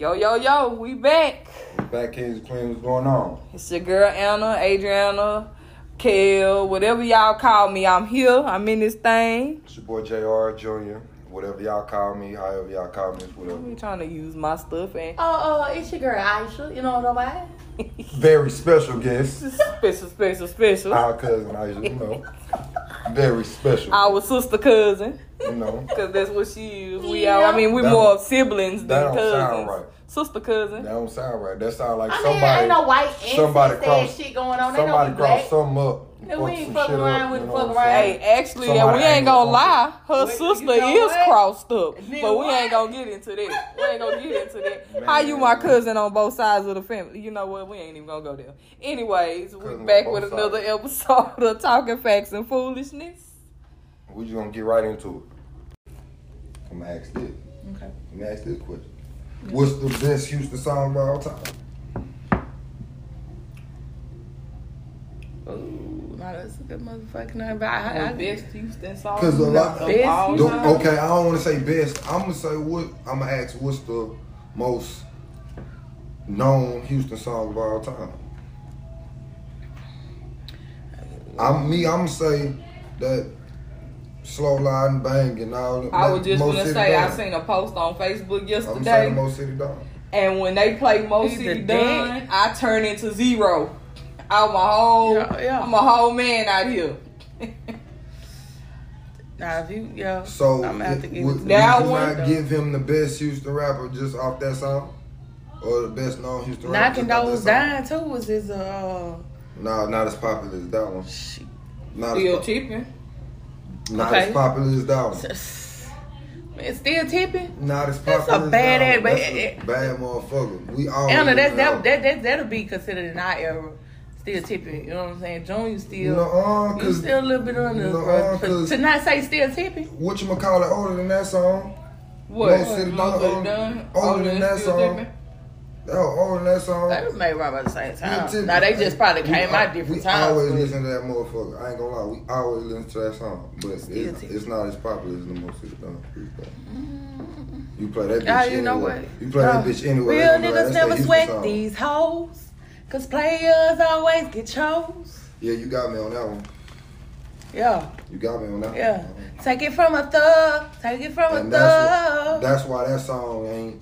Yo, yo, yo, we back. We back, Kings and Queens. What's going on? It's your girl Anna, Adriana, Kel, whatever y'all call me. I'm here. I'm in this thing. It's your boy JR Jr. Whatever y'all call me, however y'all call me, it's whatever. I'm trying to use my stuff and Oh, uh, it's your girl Aisha. You know what I'm Very special guest. special, special, special. Our cousin Aisha, you know. Very special. Our sister cousin, You know. cause that's what she is. We Yeah. are. I mean, we That- more of siblings that than don't sound cousins. right. Sister cousin. That don't sound right. That sound like I mean, somebody ain't no white incest somebody ass crossed- shit going on. They somebody don't crossed something up. Yeah, we ain't fucking around with you the know fuck what around. Hey, actually, Somebody we ain't ain't gonna gonna- lie. Her Wait, sister you know is what? crossed up, Nigga, but we what? ain't gonna get into that. We ain't gonna get into that. Man. How you my cousin on both sides of the family? You know what? We ain't even gonna go there. Anyways, we Cousin back both with another episode of Talking Facts and Foolishness. We just gonna get right into it. I'm gonna ask this. Okay. Let me ask this question. What's the best Houston song of all time? Ooh, no, that's a good motherfucking name. But I, I, I, best Houston song. 'Cause a lot- Best The- okay, I don't want to say best. I'm gonna say what. I'm gonna ask what's the most known Houston song of all time. I'm me. I'm gonna say that slow line bang and all. that- I was just Mo gonna City say I seen a post on Facebook yesterday. I'm gonna say the yesterday, Mo City Don. and when they play Mo He's City a Done, dad. I turn into zero. I'm a whole, Yeah, yeah. I'm a whole man out here. nah, if you, yo, So I'm gonna have to give would, it to That would you one, not though. give him the best Houston rapper just off that song, or the best known Houston rapper? knocking just off those that song? down too was his uh. No, not as popular as that one. shit. Not, Still as, tipping. Not Okay. as popular as that one. Man, still tipping. Not as That's popular a as bad ass- one. That's bad motherfucker. We all Anna, that that that that that'll be considered in our era. Still tipping, you know what I'm saying? Junior still, No, you cause still a little bit under, No, bro. But 'cause- to not say still tipping, what you gonna call it older than that song? What? Mo City Mo older- older than that song. tipping? That was older that song. they was made right about the same time. Now they just probably came al- out different We times. always but- listen to that motherfucker. I ain't gonna lie, we always listen to that song, but it's, it's, not as popular as the Mo City Don. You play that bitch Ah, you know what? You play that Uh, bitch anyway. Real they niggas never sweat song." these hoes. Cause players always get chose. Yeah, you got me on that one. Yeah, You got me on that yeah. one. Take it from a thug. Take it from And a that's thug. that's why that song ain't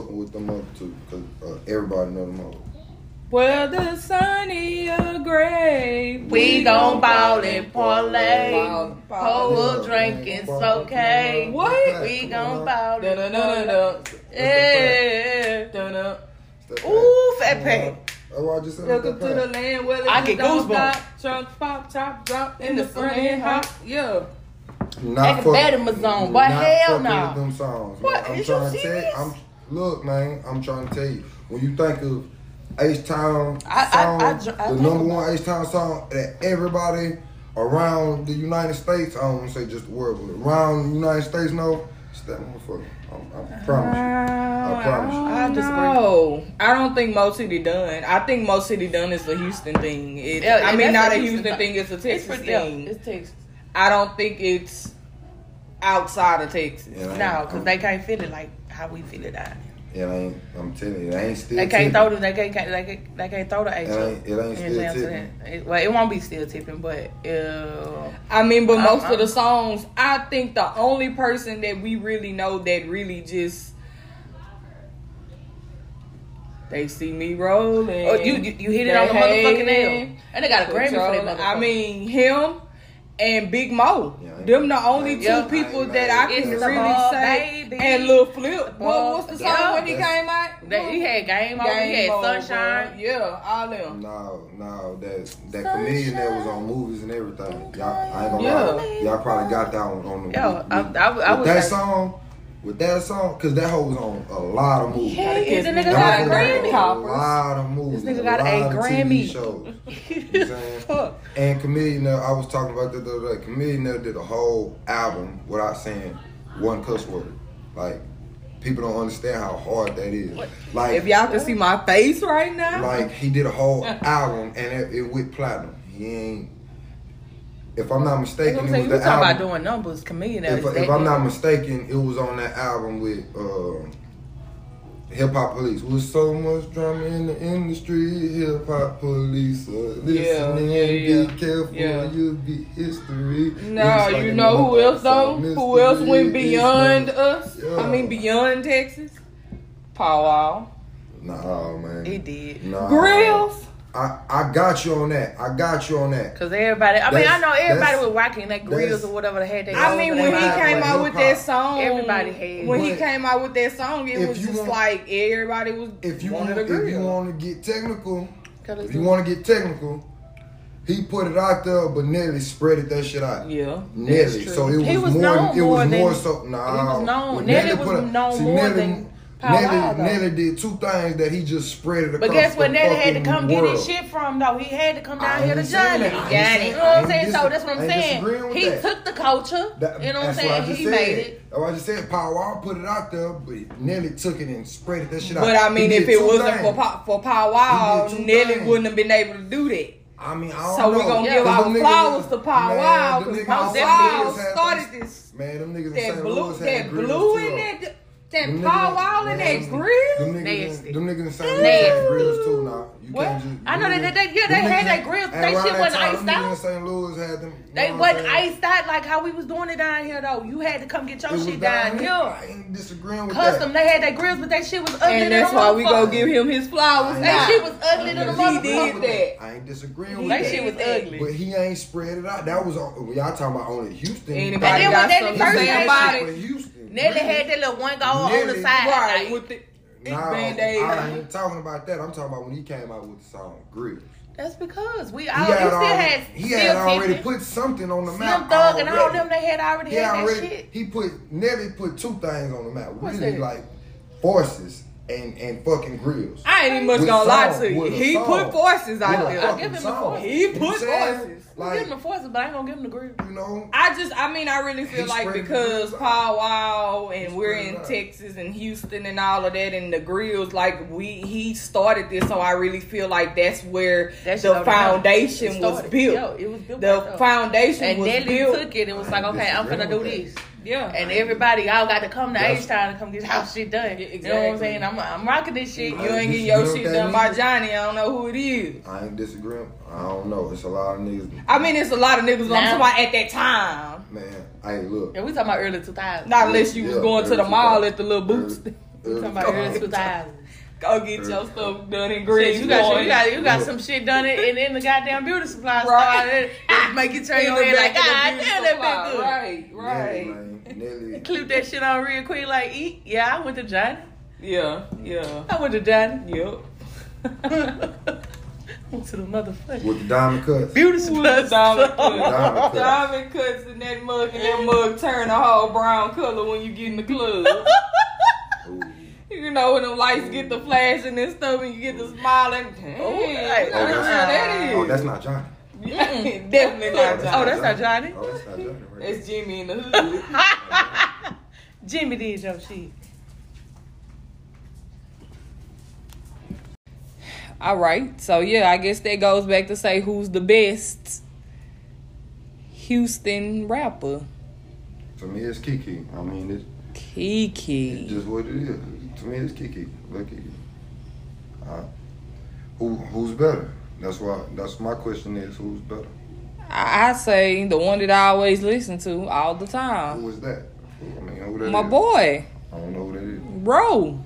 fucking with them other two, cause uh, everybody know them other. Whether sunny or gray, We gon' ball and parlay. Ball, ball. Pour a drink, it's okay. What? We gon' ball Dun, dun, and dun, parlay. dun, Yeah. dun, dun. Ooh, Fat Pat. That's why I just said Welcome that to the land where the I get don't goosebumps. stop. Trunk pop, top drop in the front end hop. Yeah. Not Like a fuck- Betty zone, boy, not hell no. with them songs. What? Man. I'm Is you to tell serious? I'm look, man. I'm trying to tell you. When you think of H Town I- I- song, I I the think number one H Town song that everybody around the United States, I don't want to say just the world, but around the United States know, it's that motherfucker. I, I promise you. I promise you. I disagree. No, I don't think Mo City Don. I think Mo City Don is a Houston thing. It, Yeah, I mean, not a a Houston Houston thing. thing. It's a Texas pretty, yeah, thing. it's Texas. I don't think it's outside of Texas. It ain't- No, because they can't feel it like how we feel it out here. It ain't. I'm telling you, it ain't still. They can't tipping. throw the they can't, can't they can't they can't throw the H It ain't- it ain't still I'm tipping. saying? It- Well, it won't be still tipping, but uh, I mean, but Uh, most uh. of the songs, I think the only person that we really know that really just they see me rolling. oh, you, you you hit it on the motherfucking nail, and they got a Grammy for that motherfucker. I mean, him and Big Moe. Yeah, Them the only I ain't- two Yeah. people I that I can that. It's the really ball, say. baby. And Lil Flip. ball. What, what's the song Yeah. when he came out? That- he had game over, he had Over, sunshine. Yeah, all them. No, no, that that comedian that was on movies and everything. Y'all, I ain't gonna Yeah. lie, y'all probably got that one on the. Yo, with, I- with- I- I with would that say- song, with that song, cause that hoe was on a lot of movies. Yeah, Gotta the kiss nigga me. got a Grammy. A lot of movies. This nigga got a lot of Grammy. TV shows. You know what I'm saying? And comedian, uh, I was talking about that the other day. Comedian uh, did a whole album without saying one cuss word. Like people don't understand how hard that is. Like If y'all can see my face right now, like he did a whole album and it, it went platinum. He ain't. If I'm not mistaken, I'm it was You the talking about doing numbers, comedian. If, if I'm not mistaken, it was on that album with uh, Hip hop police. With so much drama in the industry, hip hop police are listening. yeah, yeah. Be careful, Yeah. you'll be history. No, Looks like you know who else though? Who else went beyond us? Yeah. I mean beyond Texas? Paul Wall. Nah, man. He did. Nah. Grills. I, I got you on that. I got you on that. Cause everybody, I mean, I know everybody was rocking that grills or whatever they had. They I mean, when he came like out with that song, Everybody had when it. he came out with that song, it was just want- like everybody was If you want, if you want to get technical, if you want to get technical, he put it out there, but Nelly spreaded that shit out. yeah, that's Nelly. So it was, He was more. known it more was than- more so. Nah, he was known- when Nelly was put a- known more than Pow Nelly, Nelly did two things that he just spread it across But guess what? Nelly had to come get his shit from though. He had to come down here to Johnny. that. I ain't Got it. You know what I'm saying? So that's what I'm saying. He that. took the culture. That- you know what I'm saying? Just he said. made it. What I just said. Paul Wall put it out there, but Nelly took it and spread it. that shit out. But I mean, if it wasn't things. for Pow- for Paul Wall, Nelly things. wouldn't have been able to do that. I mean, I don't So know. we're gonna Yeah, give our flowers to Man, them because niggas Most in St. Paul Wall Louis had started this. Man, them niggas in That St. blue, Louis had that blue too, in that, that Them Paul Wall niggas- in that grill. Them niggas, Nasty. in, them niggas in St. Louis had grills too. Now you What? can't just. I know them that- niggas- that- yeah, they had niggas- that grill. They shit that wasn't time, iced them out. niggas in St. Louis had them. They wasn't I'm iced out like how we was doing it down here though. You had to come get your It shit down here. I ain't disagreeing with Custom, that. they had that grills, but that shit was ugly. And that's why we motherfucker. go give him his flowers I That shit was ugly I than a ain't He motherfucker. did that. I ain't disagreeing with That that. shit was ugly. But he ain't spread it out. That was on, y'all talking about only Houston. Anybody And got something to say came about it? For Houston. Nelly had that little one go on the side. Right, like, with the Nah, Band-Aid. I ain't talking about that. I'm talking about when he came out with the song Grills. That's because we all we had still already, had he still had already put something on the map. Slim Thug and all them. They had already He had that already shit. he put Nelly put two things on the map. What's really that? like forces and and fucking grills. I ain't even much gonna lie to you. He song. put forces out there. I'll give him the song. forces. He put what I'm forces. We Like give him the forces, but I ain't gonna give him the grill. you know, I just, I mean, I really feel like because grills Wow and we're in out. Texas and Houston and all of that and the grills, like we, he started this, so I really feel like that's where That shit the foundation was built. Yo, it was built the foundation And was Nelly built. took it and was like, okay, I'm gonna do with this. Yeah, And everybody, y'all got to come to That's- H Town and come get our shit done. Yeah, You know what I'm saying? I'm, I'm rocking this shit. you ain't getting your shit done by. Johnny. I don't know who it is. I ain't disagreeing. I don't know. It's a lot of niggas. I mean, it's a lot of niggas. but I'm talking about at that time. Man, hey, look. Yeah, we talking about early 2000s. Not unless you was going to the mall at the little boots. Early- We talking about early 2000. 2000s. Go get your stuff done in Shit, green. you got you got you got some shit done in, in, in the goddamn beauty supply store. Right. It, it make you turn In your head ah, like, back God damn, that been good. Right, right. Nelly, man. Clip that shit on real quick, like, eat. Yeah, I went to Johnny. Yeah, yeah. I went to Johnny. Yep. went to the motherfucker. With the diamond cuts. Beauty supply Diamond cuts. Diamond cuts. Diamond cuts in that mug, and that mug turn a whole brown color when you get in the club. Ooh. you know when the lights get the flashing and stuff, and you get the smiling. Oh, hey, Oh, that's oh, that's- that is. Oh, that's not Johnny. Definitely not Johnny. Oh, that's not Johnny. Oh, that's not Johnny. Right. It's Jimmy in the hood. Jimmy did your shit. All right. So yeah, I guess that goes back to say who's the best Houston rapper. For me, it's Kiki. I mean, it's, it's Kiki. just what it is. To me, it's Kiki. Look Kiki. Uh, who who's better? That's why. That's my question. Is who's better? I I say the one that I always listen to all the time. was that? Who- I mean, who that My is? boy, I don't know who that is. bro.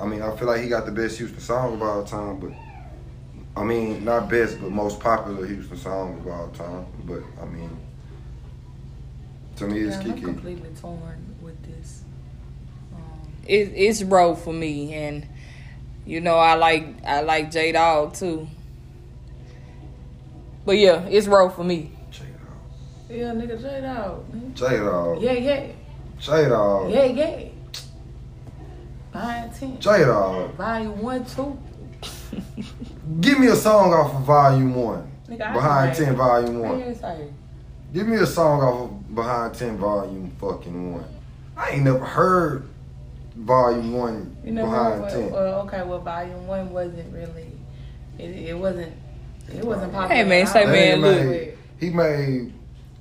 I mean, I feel like he got the best Houston song of all time, but I mean, not best, but most popular Houston song of all time. But I mean, to me, it's Kiki. I'm completely torn with this. It, it's bro for me, and you know I like I like J Dog too. But yeah, it's bro for me. J Dog. yeah, nigga, J Dog. J Dog. Yeah, yeah. J Dog. Yeah, yeah. Behind Tint. J Dog. Volume 1, 2. Give me a song off of Volume One. Nigga, Behind can Ten, Volume One. Yes, I Give me a song off of Behind Tint, Volume Fucking One. I ain't never heard Volume One You know Behind what? Ten. Well, okay, well, volume one wasn't really. It, it wasn't. It wasn't popular. Hey, man, say, man, he look. made, he made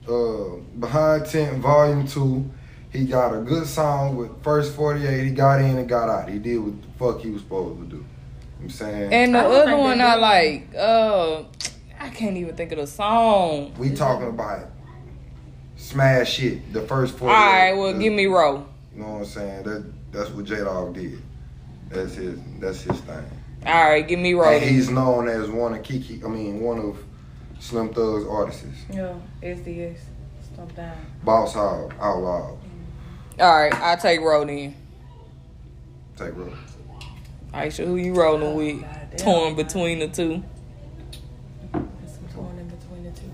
uh, Behind Tint Volume Two. He got a good song with first 48. He got in and got out. He did what the fuck he was supposed to do. I'm saying. And the I other one I like, uh, I can't even think of the song. we talking about it. smash shit. The first 48. All right, well, The- give me Ro. You know what I'm saying? That that's what J Dog did. That's his. That's his thing. All right, give me Ro. And he's known as one of Kiki. I mean, one of Slim Thug's artists. Yeah, SDS. Stomp down. Boss Hog, Outlaw, All right, I take Ro then. take Ro. All right, so who you rolling with? Goddamn. Torn between the two. There's some torn in between the two.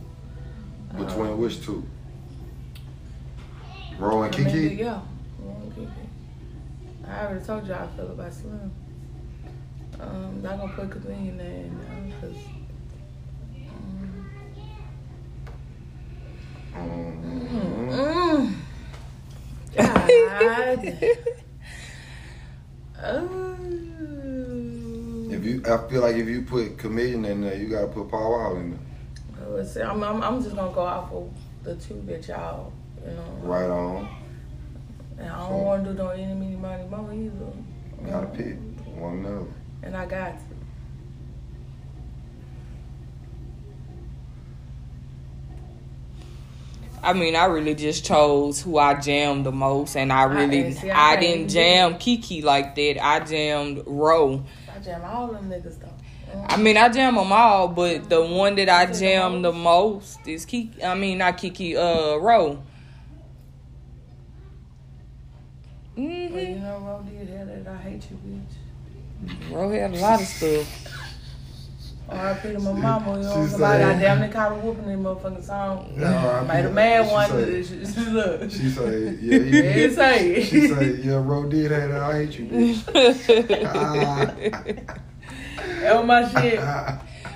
Between Um, which two? Ro and I mean, Kiki. Yeah. Ro and Kiki. I already told you how I feel about Slim. Um, not gonna put there now because. Mhm. Mm. God. oh. If you, I feel like if you put Chamillionaire in there, you gotta put Paul Wall in there. Oh, it's- I'm, I'm, I'm just gonna go off of the two that y'all, you know. Right on. And I don't want to do no any, mini, money, mama either. You gotta pick one or the. And I got to. I mean, I really just chose who I jammed the most, and I really, and see, I I, didn't even do jam Kiki like that. I jammed Ro. I jam all them niggas though. I mean, I jam them all, but the one that I Is it the jammed the most is Kiki. I mean, not Kiki, uh, Ro. Mm-hmm. Well, you know, Ro did have that. I hate you, bitch. Ro had a lot of stuff. R.I.P. to my mama. You know, She somebody said- I damn near caught her whooping in motherfucking song. Yeah, R.I.P. Made a man She one. said- She, she, look. She say, yeah, Yeah, yeah. say it. She say, yeah, Ro did have that. I hate you, bitch. Ah. That was my shit.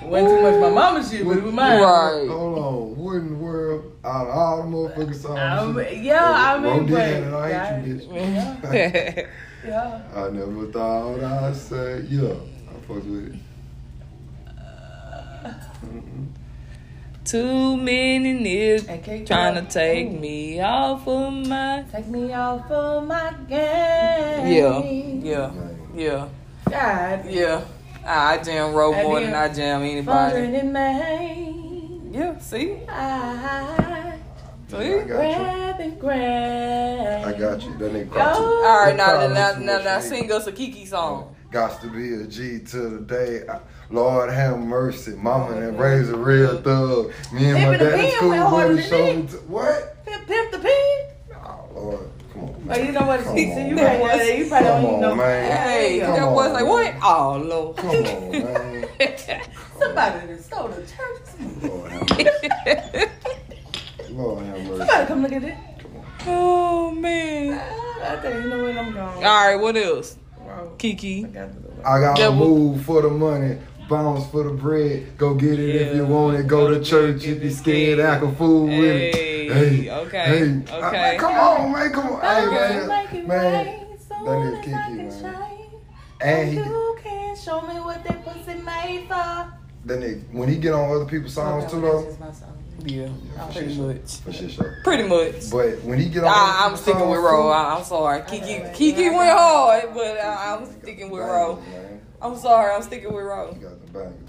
Wasn't too much my mama's shit, but it was mine. Right. Hold on. What in the world? Out of all the motherfucking songs. Um, yeah, I mean, but- have that. I hate you, bitch. Yeah. Yeah. I never thought I'd say, yeah. I fucks with it. Mm-mm. Too many niggas trying to take Ooh. me off of my. Take me off of my game. Yeah, yeah, yeah, God. yeah. I jam Ro And more then than I jam Falling anybody. in Yeah, see, I see. I got you. grab. I got you. That nigga Yo. caught you. Oh. All right, now, Probably now, now, now, sing us a Kiki song. Oh, got to be a G to the day. I- Lord have mercy. Mama that raised a real thug. Me and my Pimp the daddy pen school went harder buddy than showed me. me. What? Pimp, pimp the pen. Oh, Lord. Well, you know what? Come on, you man. probably, you probably Come don't even on, know. man. Hey, Come that boy's like, what? Oh, Lord. Come on, man. Somebody that stole the church. Lord have mercy. Lord have mercy. Somebody come look at it. Oh, man. I think you know what I'm going. All right, what else? Kiki. I got to. I got to Devil. move for the money. Bounce for the bread. Go get it if you want it. Go to church if you scared. Act a fool with it. Hey, okay, Hey. okay. Uh, come on, man. Come on. Hey, man. Make it Man. rain soon that nigga as Kiki, man. shine. And he, you can show me what that pussy made for. then they, when he get on other people's songs too, though. Yeah, for pretty shit show. much. For shit show. Pretty much. But when he get on, I, I'm people's sticking with Ro. I, I'm sorry. Kiki Okay. Kiki went hard, but I, I'm sticking with Ro. I'm sorry. I'm sticking with Ro. He got the bangers.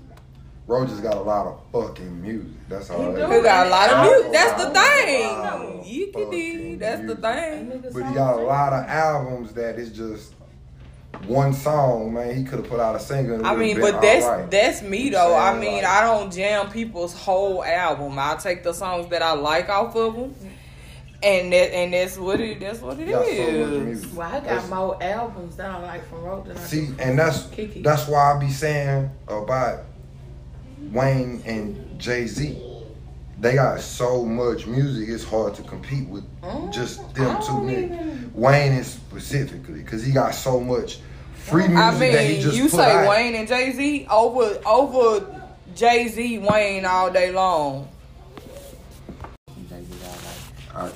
Ro just got a lot of fucking music. That's all. He that do. Got a lot of music. That's the wow. thing. Yickety. Fucking That's the thing. But he got a lot of albums that is just one song, man. He could have put out a single. and I mean, but that's alright. that's me You though. I mean, like- I don't jam people's whole album. I take the songs that I like off of them, and that and that's what it that's what it He got so much is. music. Well, I got That's- more albums that I like from Ro than I See, and that's Kiki. that's why I be saying about Wayne and Jay Z. They got so much music; it's hard to compete with Mm, just them two don't niggas. even- Wayne is specifically because he got so much free music I that he mean, just you put say out. Wayne and Jay Z over over Jay Z Wayne all day long.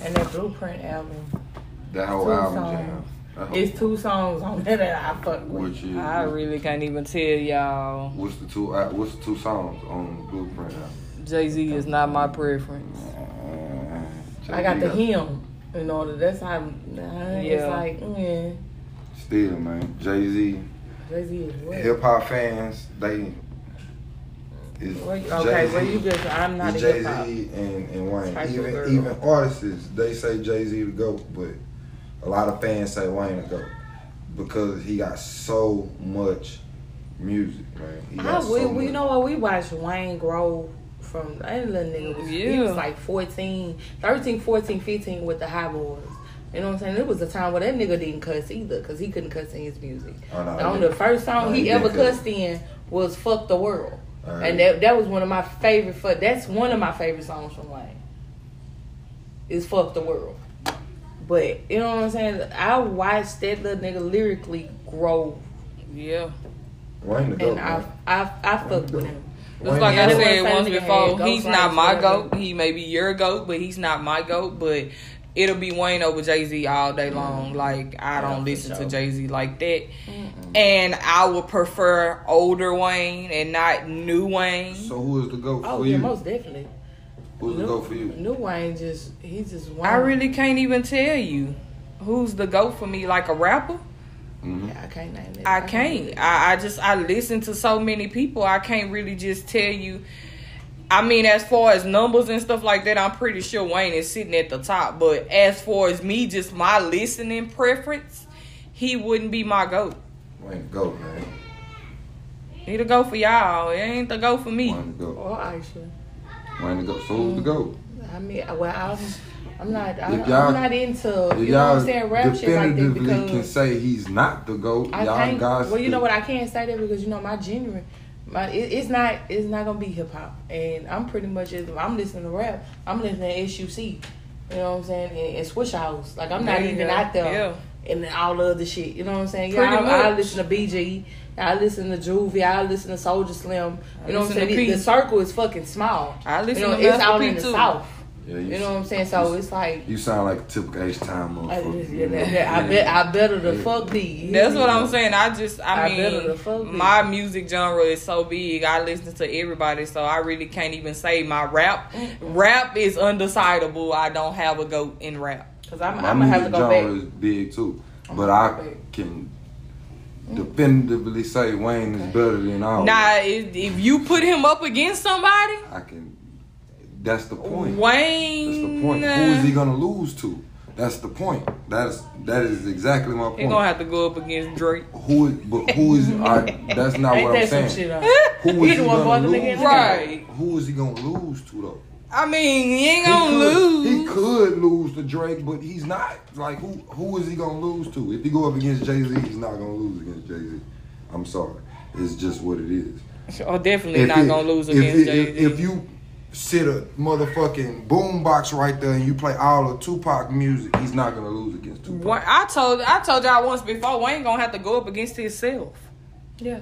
And that Blueprint album, that whole album jam. That whole- it's two songs on there that I fuck with. Which is I really can't even tell y'all. what's the two uh, what's the two songs on Blueprint album? Jay Z is not my preference. I got the Jay-Z hymn. In order, that's how. Nah, It's Yeah. like, mm, Still, man, Jay Z. Jay Z is what? Hip hop fans, they is Well, okay, well you just I'm not a Jay hip hop. Z and, and Wayne. Even girl. even artists, they say Jay Z the goat, but a lot of fans say Wayne the goat because he got so much music, man. He I, got we, so we, much. you know what? We watched Wayne grow from that little nigga was he was like 14, 13, 14, 15 with the high boys. You know what I'm saying? It was a time where that nigga didn't cuss either because he couldn't cuss in his music. Oh, no, the, only- the first song no, he, he ever didn't cuss. cussed in was "Fuck the World," All right. and that that was one of my favorite. That's one of my favorite songs from Wayne. Is "Fuck the World," but you know what I'm saying? I watched that little nigga lyrically grow, Yeah. Wayne the goat. and I man. I I fucked with him. Just like the I said Everyone once before, had he's not my whatever. goat. He may be your goat, but he's not my goat. But it'll be Wayne over Jay Z all day mm-hmm. long. Like I oh, don't for listen to. Jay Z like that, and I would prefer older Wayne and not new Wayne. So who is the goat Oh for yeah, you? most definitely. Who's the New- goat for you? New Wayne just he just Wayne. I really can't even tell you who's the goat for me. Like a rapper, hmm I can't name it. I can't. I, I just I listen to so many people. I can't really just tell you. I mean, as far as numbers and stuff like that, I'm pretty sure Wayne is sitting at the top. But as far as me, just my listening preference, he wouldn't be my goat. Wayne the goat, man. He the goat for y'all. It ain't the goat for me. Wayne the goat. Or Aisha. Wayne the goat. So who's the goat? I mean, uh, well, I'm, I'm not. I, If y'all- I'm not into. You know what I'm saying? Rap shit like that definitively because can say he's not the goat, I y'all can't. guys. Well, you know what? I can't say that because you know my genre. My, it, it's not. It's not gonna be hip hop, and I'm pretty much. If I'm listening to rap, I'm listening to SUC. You know what I'm saying? And, and Swishahouse. Like I'm not There you even go. out there. Yeah. And all the other shit. You know what I'm saying? Pretty yeah, I, I listen to BG. I listen to Juvie. I listen to Soulja Slim. You know what I'm saying? The, circle is fucking small. I listen you know, to it's out P in the too. south. Yeah, You know what I'm saying? So it's like You sound like a typical H Town I, motherfucker. yeah, that- that- I bet I better the fuck thee. That's what I'm saying. I just, I, I better the mean, fuck be. my music genre is so big. I listen to everybody, so I really can't even say my rap. Rap is undecidable. I don't have a goat in rap. Cause I'm, My I'm gonna have to music go genre back. is big too, but I can Mm. definitively say Wayne is better than all. Now, if, if you put him up against somebody, I can. That's the point. Wayne. That's the point. Who is he gonna lose to? That's the point. That's that is exactly my He point. gonna have to go up against Drake. who is, but who is? I, that's not Ain't what I'm that some saying. shit? Uh, up? He he gonna lose? to? Right. Who is he gonna lose to though? I mean, he ain't gonna could- lose. He could lose to Drake, but he's not. Like who? Who is he gonna lose to? If he go up against Jay Z, he's not gonna lose against Jay Z. I'm sorry. It's just what it is. Oh, definitely If not it- gonna lose if against Jay Z. if you sit a motherfucking boombox right there and you play all of Tupac music, he's not gonna lose against Tupac. I told I told y'all once before, Wayne gonna have to go up against himself. Yeah.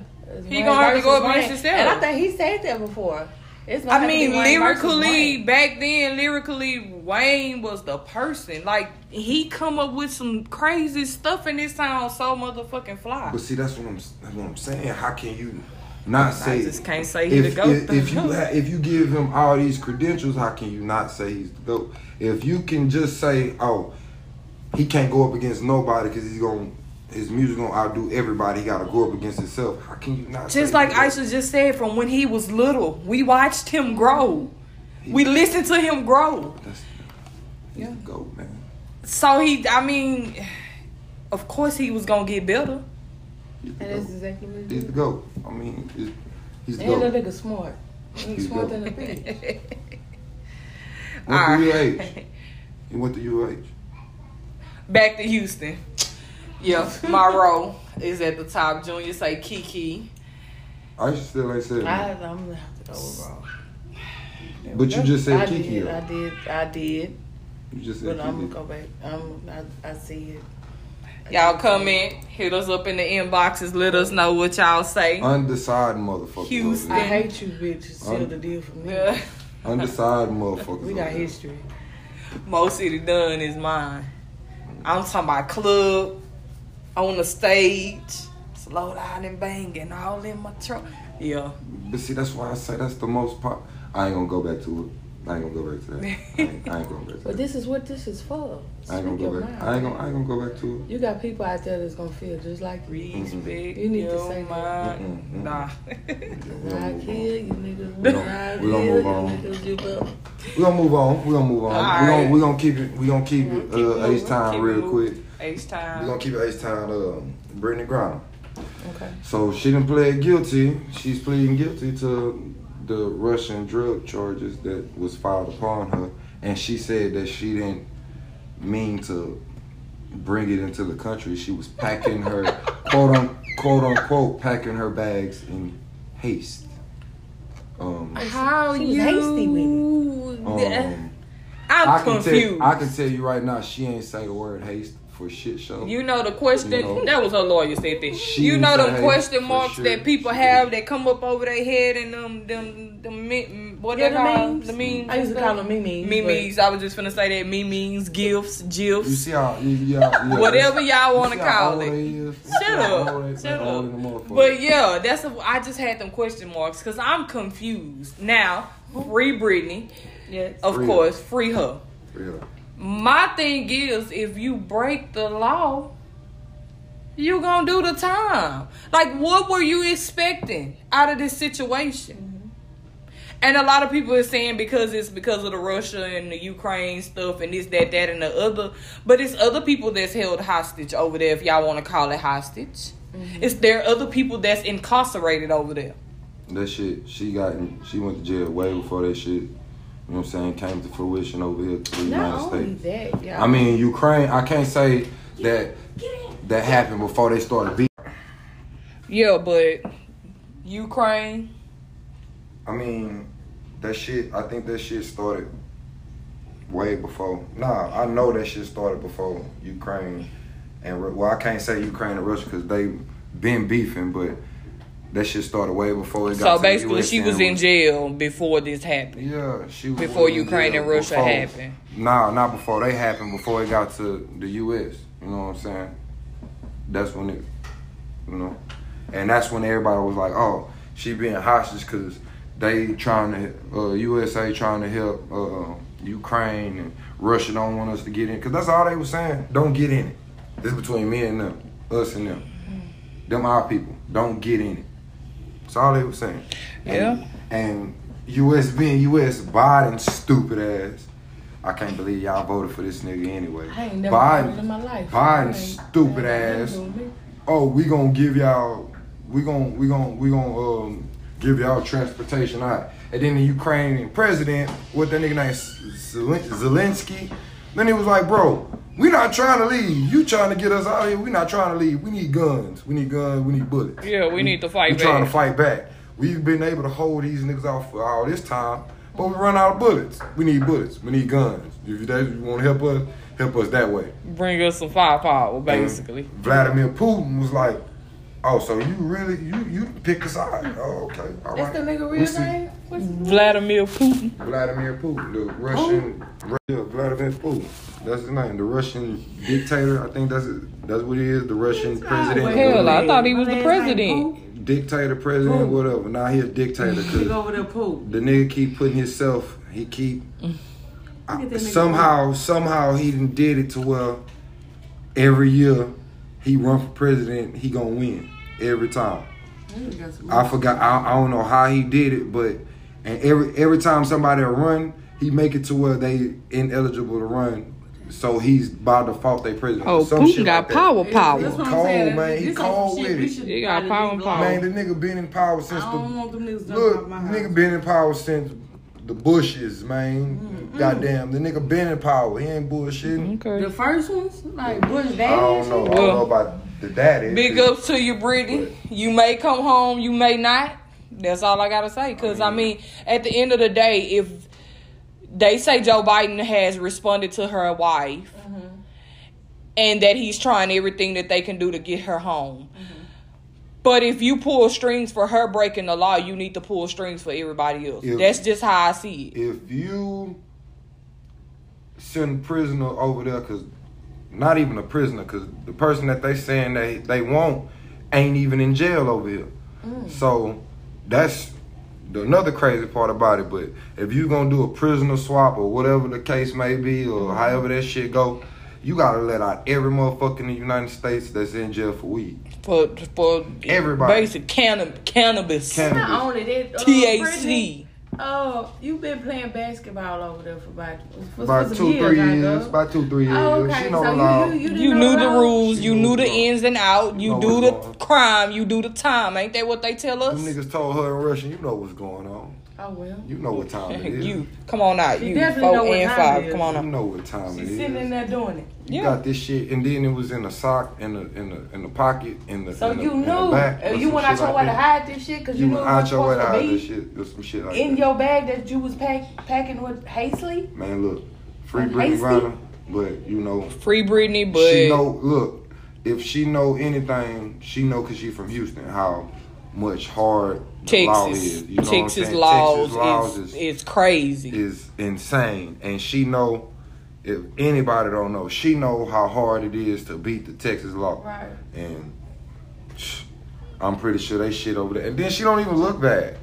He gonna have to go up against himself. And I think he said that before. It's gonna I have to be mean, lyrically, back then, lyrically, Wayne was the person. Like he come up with some crazy stuff, and it sounds so motherfucking fly. But see, that's what I'm. That's what I'm saying. How can you not say? I just can't say he if, the goat. if, if you ha- if you give him all these credentials, how can you not say he's the goat? If you can just say, oh, he can't go up against nobody because he's going his music gonna outdo everybody. He got to go up against himself. How can you not? just like he's the Aisha just said, from when he was little, we watched him grow. We listened to him grow. That's, he's the goat, man. So he, I mean, of course he was gonna get better. He's the And that's goat. exactly what it He's is. the goat. I mean, he's, he's the And that nigga smart. He's He's smart than a bitch. Went All to right. UH. He went to UH. Back to Houston. Yeah, my role is at the top. Junior say Kiki. I still ain't said. I, I'm gonna have to go with Ro. But you just said I Kiki, Did, though. I did. I did. You just said But I'm gonna go back. I'm, I, I see it. I Y'all see it. comment, hit us up in the inboxes, let us know what y'all say. Undecided motherfuckers. Houston. over I hate you, bitch. Seal Un- the deal for me. Yeah. Undecided motherfuckers. We over got there. history. Mo City Don is mine. I'm talking about club, on the stage, slow down and banging, all in my truck. Yeah. But see, that's why I say that's the most pop. I ain't gonna go back to it. I ain't gonna go back to that. I ain't, I ain't going back to that. But this is what this is for. I ain't gonna go back. mind. I ain't gonna. I ain't gonna go back to it. You got people out there that's gonna feel just like you. Respect You need to say mind. Mm-mm, mm-mm. Nah. We gonna I move kill on. you niggas. We gonna- we gonna move on. niggas, you better- We gonna move on. We gonna move on. All we gonna right. we gonna keep it. We gonna keep it. Keep Uh, H Town real quick. H Town. We're gonna keep it H Town. Uh, Brittney Griner. Okay. So she didn't plead guilty. She's pleading guilty to the Russian drug charges that was filed upon her, and she said that she didn't mean to bring it into the country. She was packing her quote unquote unquote packing her bags in haste. Um, How She you? hasty with um, I'm I can confused. tell I can tell you right now, she ain't say the word haste for shit show. You know the question You know. that was her lawyer said that. She you know them said question marks sure. that people have that come up over their head and them them them me- what Yeah, they the call memes. the memes. I used to call them memes. memes. I was just gonna say that memes, gifs, You gifs, see how you, yeah, yeah, whatever y'all want to You see how call it. they is? You Shut up. Shut up. in the motherfucker. But yeah, that's a, I just had them question marks because I'm confused now. Free Brittney, Yes. of Free her. course, free her. Yeah. My thing is, if you break the law, you gonna do the time. Like, what were you expecting out of this situation? Mm-hmm. And a lot of people are saying because it's because of the Russia and the Ukraine stuff and this, that, that, and the other. But it's other people that's held hostage over there, if y'all want to call it hostage. Mm-hmm. It's there are other people that's incarcerated over there. That shit, she got, in, she went to jail way before that shit. You know what I'm saying? Came to fruition over here to the Not United only States. that, yeah. I mean, Ukraine. I can't say that that happened before they started beating. Yeah, but Ukraine, I mean, that shit. I think that shit started way before. Nah, I know that shit started before Ukraine and well, I can't say Ukraine and Russia because they been beefing, but that shit started way before it got. so to the basically she was in jail before this happened. Yeah, she was Before Ukraine and Russia before- happened. Nah, not before they happened. Before it got to the U.S. You know what I'm saying? That's when it, you know, and that's when everybody was like, "Oh, she being hostage because they trying to uh, USA trying to help uh, Ukraine and Russia don't want us to get in because that's all they was saying. Don't get in it. This between me and them, us and them. Them our people. Don't get in it. That's all they was saying. Yeah. And U.S. being U.S. Biden stupid ass. I can't believe y'all voted for this nigga anyway. I ain't never Biden, in my life. Biden ain't- stupid ass. never knew me. Oh, we gonna give y'all, we gonna we gonna we gonna um give y'all transportation out. And then the Ukrainian president, what that nigga name Zelen- Zelensky, then he was like, bro, we not trying to leave. You trying to get us out of here? We're not trying to leave. We need guns. We need guns. We need bullets. Yeah, we need to fight We trying back. to fight back. We've been able to hold these niggas off for all this time, but we run out of bullets. We need bullets. We need guns. If you, that- if you want to help us, help us that way. Bring us some firepower, basically. And Vladimir Putin was like, "Oh, so you really you you picked a side? Oh, okay, all That's right." the nigga We real see. name? What's name? Vladimir Putin. Vladimir Putin, the Russian, yeah, Vladimir Putin. That's his name. The Russian dictator. I think that's. That's what he is. The Russian president. Hell, I thought he was the president. dictator, president, whatever. Now he a dictator Look because over there, poop. the nigga keep putting himself. He keep Look at that somehow somehow he done did it to where every year he run for president, he gonna win every time. Nigga I forgot. I, I don't know how he did it, but and every every time somebody run, he make it to where they ineligible to run. So he's by default they president. Oh, Some Putin shit got like that. power, That's power. what I'm Cold, saying. man. He This some cold shit with it. He got power and power. Man, the nigga been in power since I the don't want them niggas Look, out my nigga been in power since the Bushes, man. Goddamn, the nigga been in power. He ain't bullshitting. The first ones, like Bush daddy. I don't know. shit. I don't know about the daddy. Big ups to you, Brittney. You may come home, you may not. That's all I gotta say. Cause I mean, at the end of the day, if they say Joe Biden has responded to her wife, and that he's trying everything that they can do to get her home. But if you pull strings for her breaking the law, you need to pull strings for everybody else. If- That's just how I see it. If you send a prisoner over there, cause not even a prisoner, cause the person that they saying they they want ain't even in jail over here. Mm. So that's the another crazy part about it, but if you gonna do a prisoner swap or whatever the case may be, or however that shit go, you gotta let out every motherfucker in the United States that's in jail for weed. For for Everybody. basic canna- cannabis. Can- Not only that, uh, THC. Brittney, Oh, you've been playing basketball over there for about for, About for two, some three years, years. About two, three oh, years. Oh, okay. She know so the law. you, you, you, didn't You know knew the law? rules, She you knew knew the what's ins and out, you Know do the going crime, you do the time. Ain't that what they tell us? Them niggas told her in Russian, you know what's going on. Oh well. You know what time it is. you come on out, She you definitely know four what and time five. it is. Come on You out. know what time She's it sitting in there doing it. You Yeah. got this shit, and then it was in a sock, in the in the in the pocket, in the. So in the, you in the knew. back, Uh, or you some went out shit your like way to that. hide this shit because you, You knew went it was out your way supposed to to hide be this shit, or some shit like in that. your bag that you was pack, packing with Hazley. Man, look, free And Brittney hasty. Griner, but you know, Free Brittney, but she know. Look, if she know anything, she know because she from Houston. How much hard the law Texas, is. You know what I'm Texas saying? laws, Texas laws is, is, is crazy. is insane, and she know. If anybody don't know, she know how hard it is to beat the Texas law. Right. and I'm pretty sure they shit over there. And then she don't even look bad.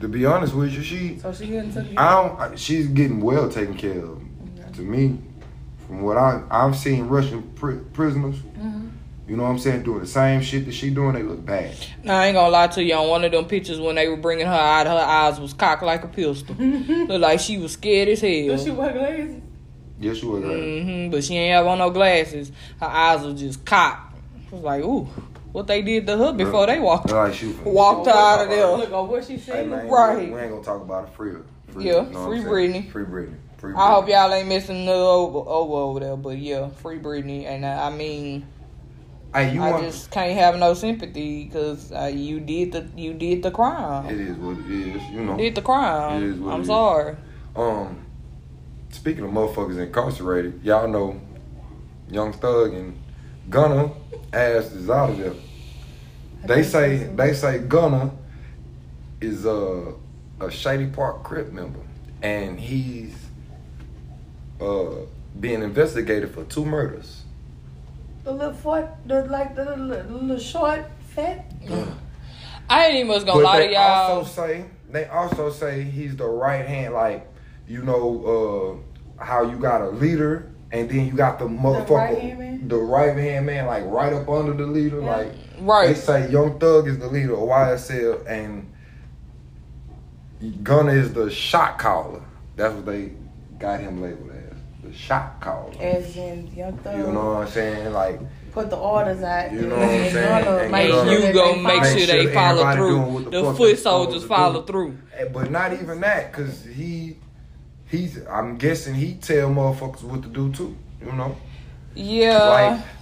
To be honest with you, she So she getting took. I don't. I- She's getting well taken care of. To me, from what I I've seen Russian pri- prisoners, Mm-hmm. You know what I'm saying, doing the same shit that she doing, they look bad. Now, I ain't gonna lie to you. On one of them pictures when they were bringing her out, her eyes was cocked like a pistol. Looked like she was scared as hell. Does she wear glasses? Yes, you was. right. hmm but she ain't have on no glasses. Her eyes was just cocked. I was like, ooh, what they did to her before they walked Like she from- walked her out of there. Look on what she Hey, said. man, Right. We ain't gonna talk about it. Free her. Free, Yeah, you know free I'm? Brittney. Free Brittney. Free I hope y'all ain't missing no over, over over there, but yeah, free Brittney. And I, I mean, Hey, you I want? just can't have no sympathy because uh, you did the you did the crime. It is what it is. You know. did the crime. It is what I'm it is. sorry. Um, speaking of motherfuckers incarcerated, y'all know Young Thug and Gunna ass is out of there. They say they say Gunna is a a Shady Park Crip member, and he's uh being investigated for two murders. The little foot, the like the little, little short, fat. I ain't even was gonna But lie to y'all. also say they also say he's the right hand, like you know uh, how you got a leader, and then you got the motherfucker, the right hand man, like right up under the leader. Yeah. Like Right. they say, Young Thug is the leader of YSL, and Gunna is the shot caller. That's what they got him labeled as, the shot caller. As in Young Thug. You know what I'm saying? Like Put the orders out. You know what I'm saying? gonna And make you sure know- you gonna they make follow. sure they follow through. the The, foot soldiers follow through. But not even that, cause he, he's. I'm guessing he tell motherfuckers what to do too. You know. Yeah,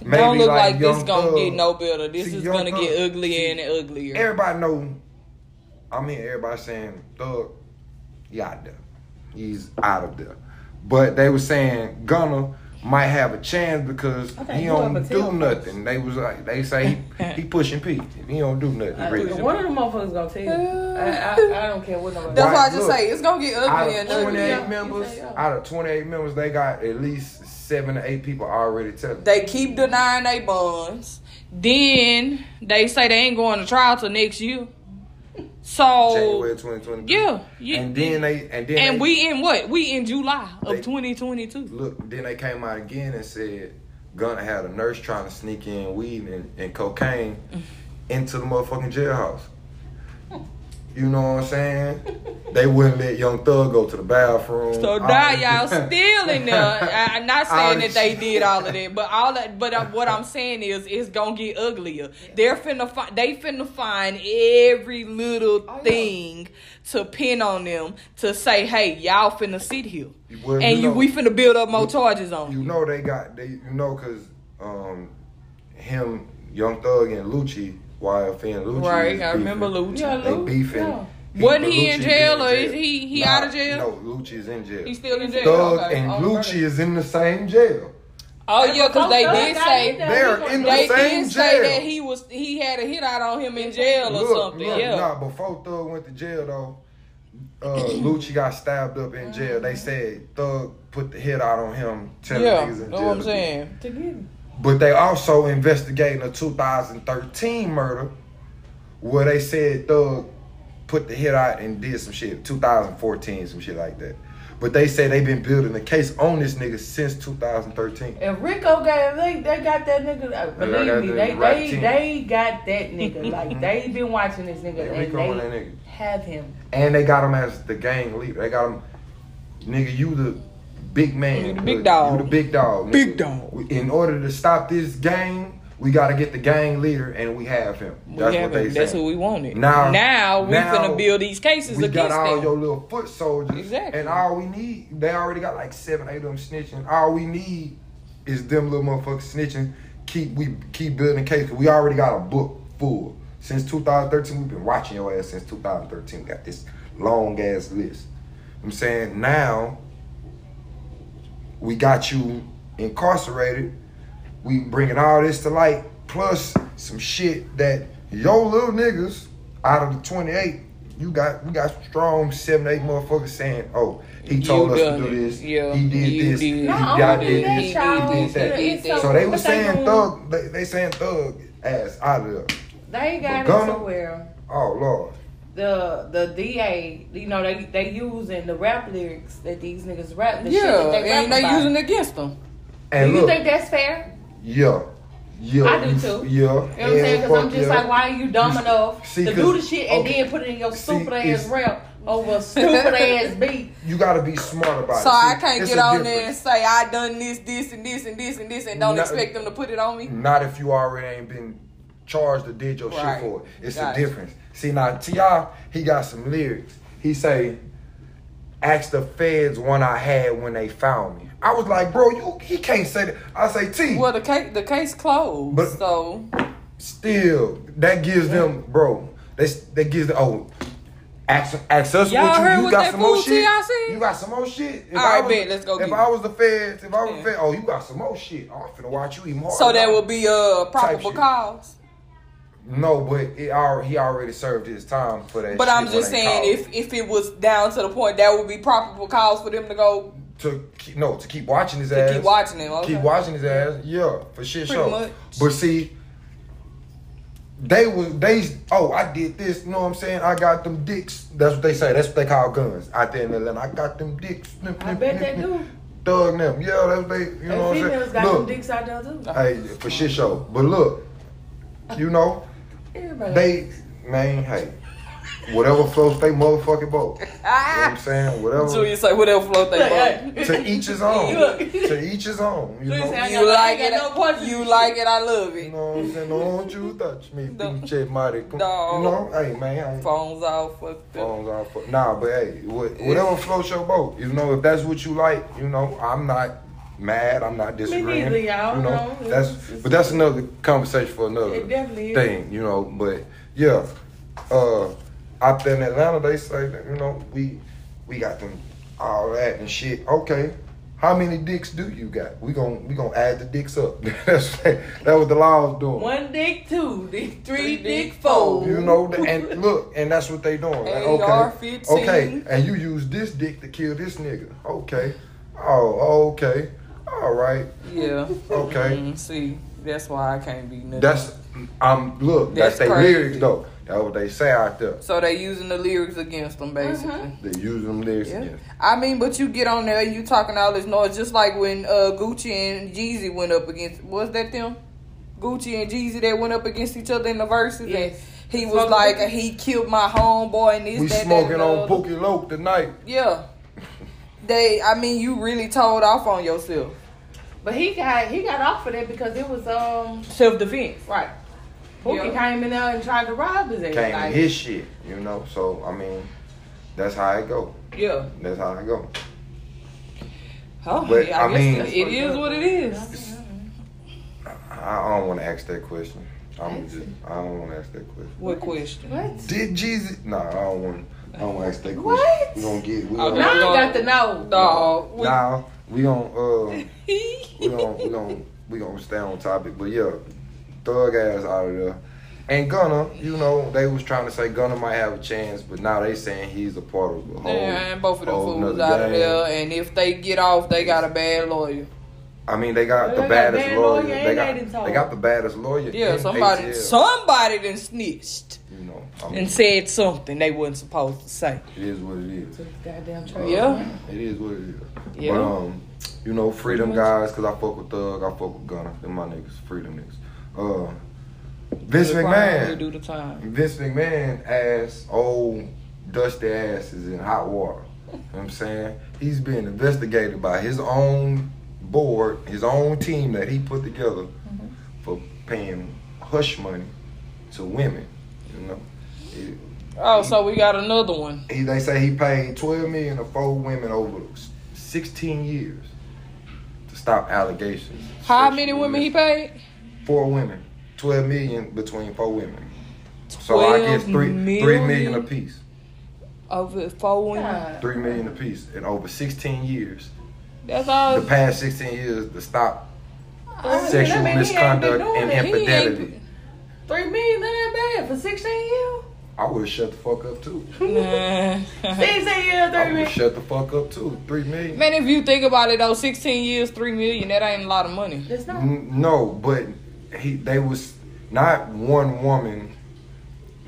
Like, don't look like like, this gonna Thug. get no better. This See, is gonna Thug- get uglier see, and uglier. Everybody know. I mean, everybody saying Thug, he out there. He's out of there. But they were saying Gunna might have a chance because Okay, he you don't do tail nothing. They was like they say he, he pushing P. He don't do nothing. Really. one of them motherfuckers gonna tell you. I, I, I don't care what nobody. That's Why- why I just look, say it's gonna get out ugly of and uglier. 28 Yeah, members, you say, yeah. out of 28 members, they got at least seven to eight people already telling. They keep denying they bonds. Then they say they ain't going to trial till next year. So January 2020. yeah, yeah. And then they and then and they, we in what? We in July They- of 2022. look. Then they came out again and said Gunna had a nurse trying to sneak in weed and, and cocaine mm. into the motherfucking jailhouse. You know what I'm saying? They wouldn't let Young Thug go to the bathroom. So now y'all still in there. I, I'm not saying that they did all of that, but all that. But uh, what I'm saying is, it's gonna get uglier. They're finna find. They finna find every little Oh, yeah. thing to pin on them to say, "Hey, y'all finna sit here, Well, and you, know- we finna build up more charges on You you." know they got they you know cause um him Young Thug and Lucci YFN and Lucci Right, is I remember beefing. Lucci. Yeah, They Lou, beefing. yeah. Wasn't but he in jail or is he- he out of jail? No, Lucci is in jail. He's still in jail. Thug Okay. and Oh, Lucci is in the same jail. Oh yeah, because they did say. They're in the they same did say jail. that he was he had a hit out on him in jail or Look, something. look, yeah. nah, before Thug went to jail though, uh, Lucci got stabbed up in jail. They said Thug put the hit out on him, telling Yeah, niggas in that's jail. what I'm saying. To get him. But they also investigating a 2013 murder where they said Thug put the hit out and did some shit. 2014, some shit like that. But they say they've been building the case on this nigga since 2013. And Rico got they, they got that nigga. uh, got Believe me, the they rap they, team. they got that nigga. Like they been watching this nigga Yeah, and Rico and that they nigga. have him. And they got him as the gang leader. They got him, nigga, you the big man. You the big dog. You the big dog. nigga. Big dog. In order to stop this gang, we got to get the gang leader, and we have him. We That's have what they it. say. That's who we wanted. Now- now we now finna build these cases we got against all them. your little foot soldiers. Exactly. And all we need, they already got like seven, eight of them snitching. All we need is them little motherfuckers snitching. Keep we keep building cases. we already got a book full. Since 2013, we've been watching your ass since 2013. We got this long ass list. I'm saying now we got you incarcerated. We bringing all this to light, plus some shit that your little niggas out of the 28, you got we got strong seven, eight motherfuckers saying, oh, he told us to do it. this. Yeah, he did you this. did. He, Not y'all did that, this. He did that. he did So they were was they saying thug. They, they saying thug ass out of there. They got Gunna? it to where Oh lord. The the DA, you know, they they using the rap lyrics that these niggas rap. The shit Yeah, that they rap and they about. using it against them. And Do you look, think that's fair? yeah, yeah, I do too. Yeah, You know what I'm saying? Because I'm just like, why are you dumb enough see, to 'cause- do the shit and okay. then put it in your See, stupid it's- ass rap over a stupid ass beat? You got to be smart about So it. So I can't it's get a on there and say I done this, this, and this, and this, and this, and don't No. expect them to put it on me. Not if you already ain't been charged or did your Right. shit for it. It's Got it. difference. See now, T.I. he got some lyrics. He say, "Ask the feds when I had when they found me." I was like, bro, you he can't say that. I say T. Well, the case the case closed, But- so Still, that gives them, bro. They that gives them. Oh, ask, ask us Y'all what you, heard you what got some more shit. You got some more shit. If All right, I was, bet, let's go If I was the feds, if I was Yeah. the feds, oh, you got some more shit. Oh, I'm finna watch you even harder. so that would be uh, a probable cause. No, but it already, he already served his time for that. But shit I'm just saying, if if it was down to the point, that would be probable cause for them to go to keep, no to keep watching his to ass, keep watching him. Okay. keep watching his ass, yeah, for shit Pretty show. much. But see, they was they oh I did this, you know what I'm saying? I got them dicks. That's what they say. That's what they call guns out there in Atlanta. I got them dicks. I bet they do. Thug them, yeah. That's they. You know And what I'm females saying? got them dicks out there too. hey, for shit show. But look, you know. Everybody. They, man, hey, whatever floats they motherfucking boat. You know what I'm saying? Whatever. Julia say whatever float they boat. To each his own. To each his own. You Julia know? You like it? no you like it? I love it. You know what I'm saying? Don't you touch me, No. pinche mighty. You know, hey man, I Phones all fucked up. phones off. for- Nah, but hey, whatever floats your boat. You know, if that's what you like, you know, I'm not mad. I'm not disagreeing. neither, y'all, You know, no. that's but that's another conversation for another It definitely is. thing. You know, but yeah, uh, out there in Atlanta, they say that you know we we got them all that and shit. Okay. How many dicks do you got? We gon' we gonna add the dicks up. That's that was the laws doing. One dick, two dick, three, Three dick, dick, four. four. You know, and look, and that's what they doing. Like, okay, AR-15. okay, and you use this dick to kill this nigga. Okay, oh, okay, all right. Yeah. Okay. Mm, see, that's why I can't be nothing. That's um, look, that's, That's their lyrics though. That's what they say out there. so they using the lyrics against them basically. They using them lyrics Yeah. against. I mean, but you get on there, you talking all this noise, just like when uh, Gucci and Jeezy went up against. Was that them? Gucci and Jeezy that went up against each other in the verses, Yes. and he was Smoking like, Pookie? he killed my homeboy and this. We that, that, smoking and on the- Pookie Loc tonight. Yeah. They, I mean, you really told off on yourself. But he got he got off of that because it was um Self defense. right. Pookie Yeah. came in there and tried to rob his ass. Came like, his shit, you know. So I mean, that's how it go. Yeah. That's how it go. Oh, But, yeah, I, I guess mean- it is what it is. I, I don't want to ask that question. I'm just, I don't want to ask that question. What question? What? Did Jesus? Nah, I don't want. I don't want to ask that question. What? We gonna get. We Oh, gonna, Now I got to know. Dog. we- Now we gonna uh we gonna we gonna we gonna stay on topic, but yeah, thug ass out of there. And Gunna, you know, they was trying to say Gunna might have a chance, but now they saying he's a part of the whole. Yeah, and both of them fools out of there. And if they get off, they got a bad lawyer. I mean, they got They the got baddest bad lawyer. lawyer They got they got the baddest lawyer. Yeah, in somebody ATL. somebody done snitched You know, I mean, and said something they wasn't supposed to say. it is what it is. Took the goddamn trade. Yeah. It is what it is. Yeah. But um, you know, freedom guys, cause I fuck with Thug, I fuck with Gunna, them my niggas, freedom niggas. Uh, Vince The crime, we McMahon, do the time. Vince McMahon ass, old dusty ass is in hot water. You know what I'm saying? He's being investigated by his own board, his own team that he put together Mm-hmm. for paying hush money to women. You know, It- Oh, so we got another one. he, they say he paid 12 million to four women over 16 years to stop allegations. How many women he paid? Four women. 12 million between four women. So I guess 12 three three million million? apiece. Over four women. God. Three million apiece in over 16 years. That's all. The past 16 years to stop I mean, sexual mean he ain't misconduct and it. Infidelity. Three million, that ain't bad for 16 years. I would shut the fuck up too. Nah. 16 years, three I would shut the fuck up too. Three million. Man, if you think about it though, 16 years, 3 million, that ain't a lot of money. That's not. N- No, but he they was not one woman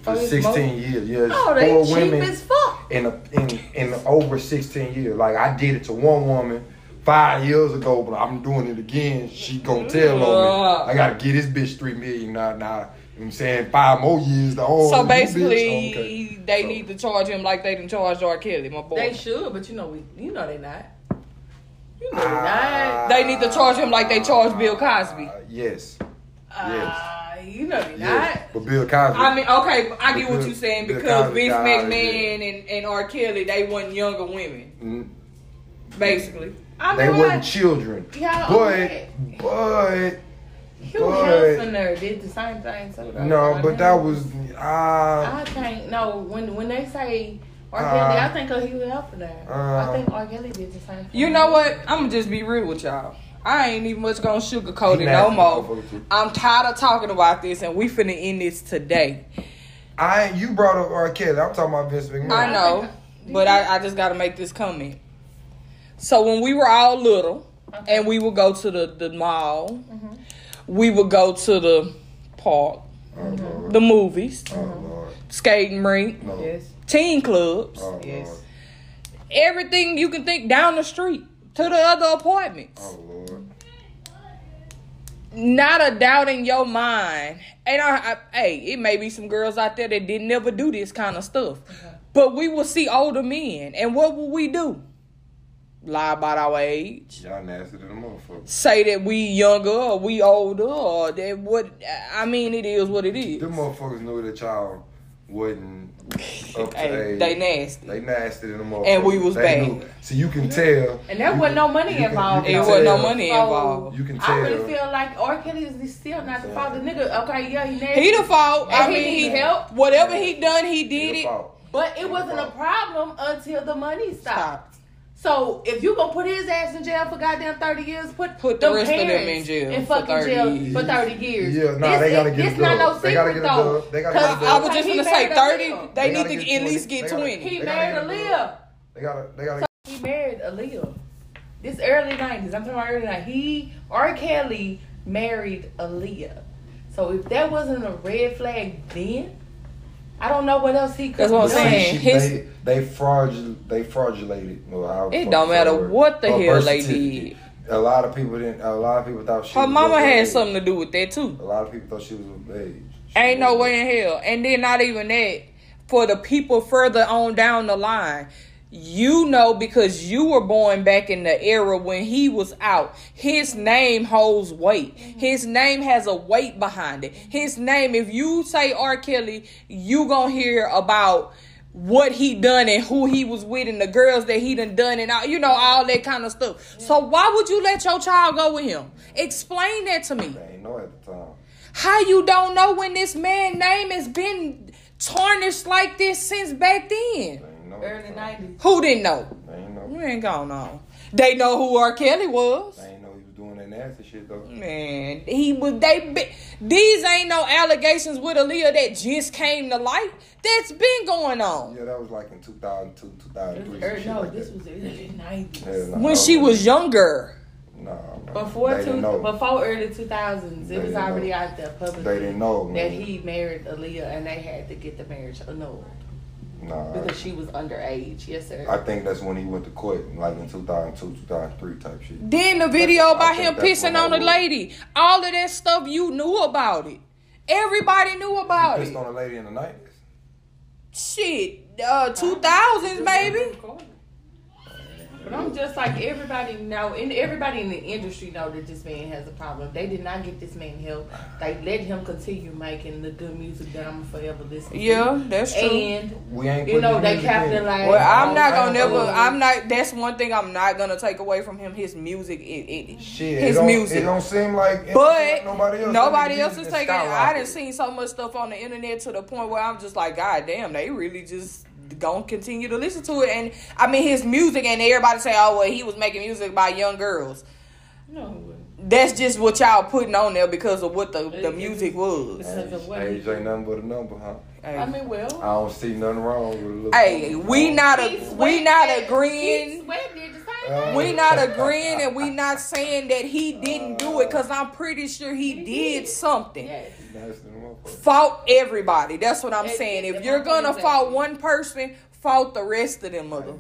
for Oh, it's 16 years. Yes, Oh, they four cheap women as fuck. in a, in in over 16 years. Like I did it to one woman five years ago, but I'm doing it again. She gonna tell on me. I gotta get this bitch three million now. Now you know I'm saying five more years. The whole So basically, bitch. Okay. they So- need to charge him like they didn't charge R. Kelly, my boy. They They, should, but you know we, you know they not. You know Ah. they not. They need to charge him like they charged Bill Cosby. Uh, yes, Uh, you know they yes. not. But Bill Cosby. I mean, okay, I get what you're saying Bill because Cosby Vince died, McMahon and, and R. Kelly, they weren't younger women, mm, basically. I they mean, wasn't children. Yeah, but okay. but Hugh but- Hefner did the same thing too. though. no, but that was uh, I can't. No, when when they say R. Kelly, Uh, I think of Hugh Hefner. uh, I think R. Kelly did the same thing. You know what? I'm gonna just be real with y'all. I ain't even much gonna sugarcoat it no more. I'm tired of talking about this, and we finna end this today. I you brought up R. Kelly. I'm talking about Vince McMahon. I know, but I, I just got to make this comment. So when we were all little, and we would go to the the mall, mm-hmm. we would go to the park, Oh Lord. the movies, Oh Lord. skating rink, No. Yes. teen clubs, Oh Yes. Everything you can think down the street to the other apartments. Oh Lord. Not a doubt in your mind. And I, I, hey, it may be some girls out there that didn't never do this kind of stuff, uh-huh. but we will see older men, and what will we do? Lie about our age. Y'all nasty than a motherfucker. say that we younger or we older or that what I mean it is what it is. Them motherfuckers knew that y'all wasn't up to Hey, age. they nasty. They nasty than a motherfucker. And we was They bad. knew. So you can tell. And there wasn't no money you involved. you It wasn't no money So, involved. You can tell. I really feel like R. Kelly is still not the father. Nigga, okay, yeah, he nasty. He the fault. I And he mean he helped. whatever he done he He did the it. fault. But it wasn't a problem until the money stopped. Stop. So if you gonna put his ass in jail for goddamn thirty years, put Put the rest of them in jail in for fucking 30 jail years. for thirty years. Yeah, nah, This they gotta is- get a This not no dub. They gotta secret get a though. dub. They gotta 'Cause get a I dub. was just gonna say thirty. They They need gotta at least get They gotta- twenty. He married a dub. Aaliyah. They gotta. They gotta. He married Aaliyah. This early nineties. I'm talking about early nineties. He R. Kelly married Aaliyah. So if that wasn't a red flag then, I don't know what else he could That's what I'm saying. She- his- they they fraudul they fraudulated. Well, It don't matter word? what the Her hell birth they certificate. A lot of people didn't. A lot of people thought she. Her was mama had age. something to do with that too. A lot of people thought she was of age. She Ain't no way in hell. And then not even that. For the people further on down the line, you know because you were born back in the era when he was out. His name holds weight. Mm-hmm. His name has a weight behind it. Mm-hmm. His name, if you say R. Kelly, you gonna hear about what he done and who he was with and the girls that he done done and all, you know all that kind of stuff. So why would you let your child go with him? Explain that to me. They ain't know at the time. How you don't know when this man name has been tarnished like this since back then? They ain't know Early nineties. Who didn't know? They ain't know. You ain't going on. They know who R. Kelly was. They ain't know he was doing that nasty shit though. Man, he was. They be- these ain't no allegations with Aaliyah that just came to light. That's been going on Yeah, that was like in 2002, 2003. some Er, no, like this that. was early nineties. Yeah, nah, when that she was younger. Nah, Nah, man. Before two, before early two thousands, They it was already know. out there publicly They didn't know, that he married Aaliyah, and they had to get the marriage annulled Nah, because she was underage. Yes, sir. I think that's when he went to court, like in 2002, 2003 type shit. Then the video I about think him pissing on the lady. All of that stuff you knew about it. Everybody knew about he pissed it. on a lady in the 90s. Shit, uh, two thousands maybe. But I'm just like everybody know, and everybody in the industry know that this man has a problem. They did not get this man help. They let him continue making the good music that I'm forever listening. Yeah, to. that's true. And We ain't you know they music in. capitalized. Well, I'm not gonna never. I'm not. That's one thing I'm not gonna take away from him. His music, it, it Shit, his it music. It don't seem like, it don't seem But like nobody else. nobody else is taking. I skyrocketed. didn't seen so much stuff on the internet to the point where I'm just like, God damn, they really just gonna continue to listen to it. And I mean, his music, and everybody say, oh well, he was making music by young girls. No, That's just what y'all putting on there because of what the, the music was. because of what Age ain't nothing but a number, huh? Hey, I mean, well. I don't see nothing wrong with a little. hey, we not a, we not agreeing. Keith Sweat did Uh. We not agreeing and we not saying that he didn't do it because I'm pretty sure he He did did. something. Yes. Nasty motherfucker. Fault everybody. That's what I'm It- saying. it- If you're gonna fault one person, fault the rest of them mother.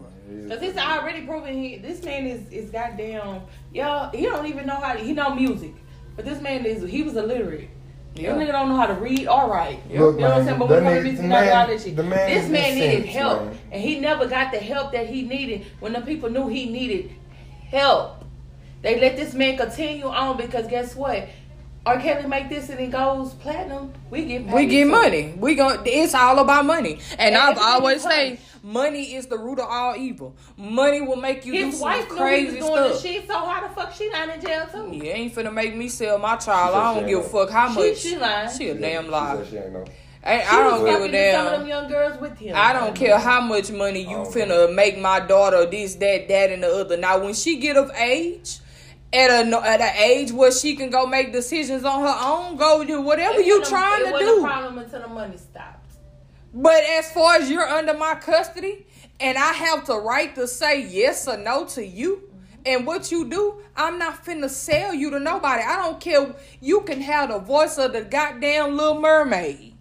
Cause it's already proven he this man is is goddamn y'all he don't even know how to, he know music. But this man is he was illiterate. Yeah. This nigga don't know how to read or write. Look, You know what I'm man, saying? But that when it comes to nigga- music, the he know all man- shit. This man needed sense, help. man. And he never got the help that he needed when the people knew he needed help. They let this man continue on because guess what? R. Kelly make this and it goes platinum. We get paid We get too. money. We go. It's all about money. And And I've always say, money. money is the root of all evil. Money will make you do His some wife knew he crazy was doing stuff. the shit, so how the fuck she not in jail too? You ain't finna make me sell my child. She I don't give a fuck how much. she she lying. She a damn She lie. said she ain't know. I, I don't give a fucking to Some of them damn. young girls with him. I don't care how much money you Oh, finna make my daughter this, that, that, and the other. Now, when she get of age, at a at an age where she can go make decisions on her own, go do whatever you a- trying it to do. a problem until the money stopped. But as far as you're under my custody and I have the right to say yes or no to you and what you do, I'm not finna sell you to nobody. I don't care. You can have the voice of the goddamn little mermaid.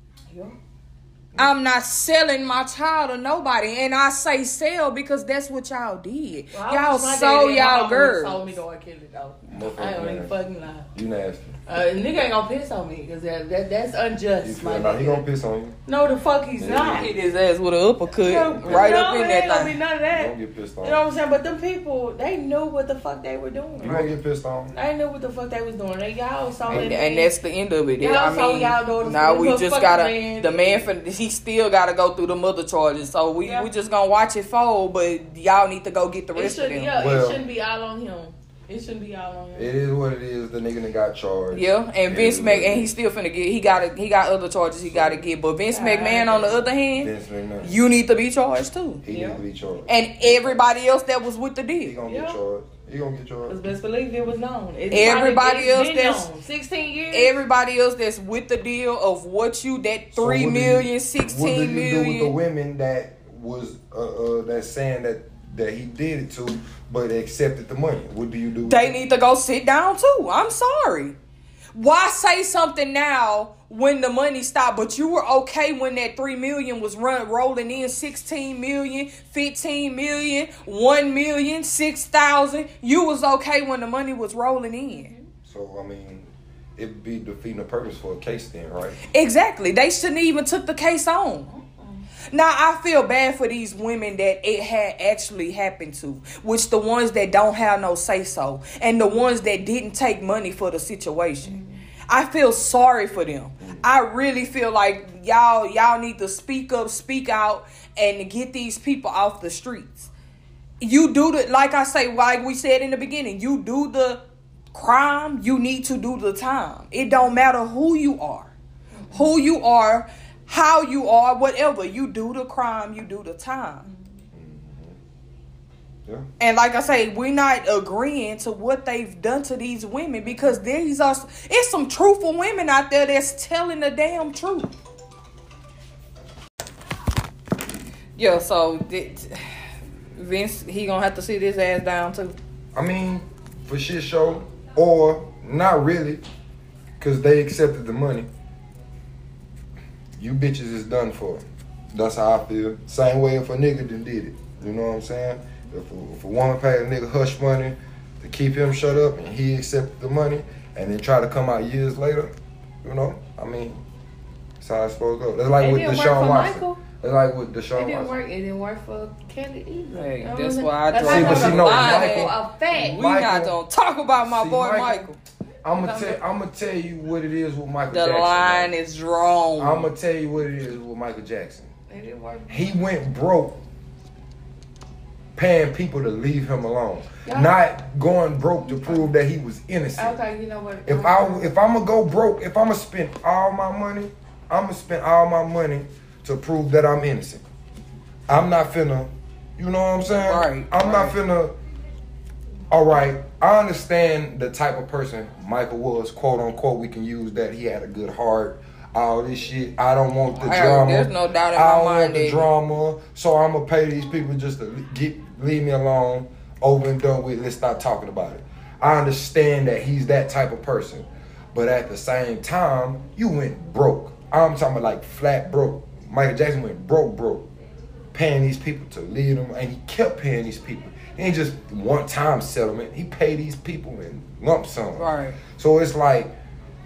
I'm not selling my child to nobody. And I say sell because that's what y'all did. Well, y'all sold daddy and my y'all mama would've Sold girls. me to R. Kelly though. Motherfucker, I ain't even fucking lie. You nasty. Uh, nigga ain't gonna piss on me because that, that that's You unjust, my feel like he gonna piss on you? No, the fuck he's Yeah. not. Hit his ass with an uppercut No, right no, up in it ain't gonna that be thing. none of You that. gonna get pissed on. You know what I'm saying? But them people, they knew what the fuck they were doing. You gonna get pissed on. They knew what the fuck they was doing. They y'all saw And, that and that's the end of it. Y'all I saw mean, y'all daughters now we just gotta man. the man for he still gotta go through the mother charges. So we Yeah. we just gonna watch it fold, but y'all need to go get the It rest of shouldn't, them. yeah, Well- it shouldn't be all on him. It shouldn't be all on him. It is what it is. The nigga that got charged. Yeah, and It Vince is Mc and he still finna get he got he got other charges he gotta get. But Vince God. McMahon on the other hand, Vince McMahon. you need to be charged too, He Yeah. needs to be charged. and everybody else that was with the deal. He gonna Yeah. get charged. He gonna get Cause charged. best believe it was known. It's Everybody probably- else that's- known. sixteen years. Everybody else that's with the deal of what you that So three what do you- million, What do you do with the women that was uh, uh that saying that that he did it to, but accepted the money? What do you do? They need to go sit down too. I'm sorry. Why say something now when the money stopped, but you were okay when that 3 million was run rolling in 16 million, 15 million, 1 million, 6,000. You was okay when the money was rolling in. So I mean, it'd be defeating the purpose for a case then, right? Exactly. They shouldn't even took the case on. Now I feel bad for these women that it had actually happened to, which the ones that don't have no say so, and the ones that didn't take money for the situation. I feel sorry for them. I really feel like y'all y'all need to speak up, speak out, and get these people off the streets. You do the like I say, like we said in the beginning, you do the crime, you need to do the time. It don't matter who you are who you are, how you are, whatever. You do the crime, you do the time. Mm-hmm. Yeah. And like I say, we're not agreeing to what they've done to these women because these are it's some truthful women out there that's telling the damn truth. Yeah, so th- Vince he gonna have to sit his ass down too. I mean, for shit show, or not really, cause they accepted the money. You bitches is done for. That's how I feel. Same way if a nigga done did it. You know what I'm saying? If a, if a woman paid a nigga hush money to keep him shut up and he accepted the money and then try to come out years later, you know, I mean, that's how it's supposed to go. That's like It with didn't work Deshaun for Watson. Michael. That's like with It didn't Watson. work. It didn't work for Kelly either. Hey, that's what I'm why I saying? draw See, but see, no, Michael- a fact. We Michael- not gonna talk about my See, boy Michael- Michael. I'm gonna tell. I'm gonna tell you what it is with Michael Jackson. The Jackson. line is wrong. I'm gonna tell you what it is with Michael Jackson. It didn't work. He went broke, paying people to leave him alone, Yeah. not going broke to prove that he was innocent. Okay, you know what? If I if I'm gonna go broke, if I'm gonna spend all my money, I'm gonna spend all my money to prove that I'm innocent. I'm not finna, you know what I'm saying? Right, I'm not right. finna. All right, I understand the type of person Michael was, quote unquote. We can use that. He had a good heart. All this shit. I don't want the Hey, drama. there's no doubt in I my don't mind want the drama. So I'm gonna pay these people just to get leave me alone. Over and done with. Let's stop talking about it. I understand that he's that type of person, but at the same time, you went broke. I'm talking about like flat broke. Michael Jackson went broke, broke, paying these people to lead him, and he kept paying these people. It ain't just one time settlement. He paid these people in lump sum. Right. So it's like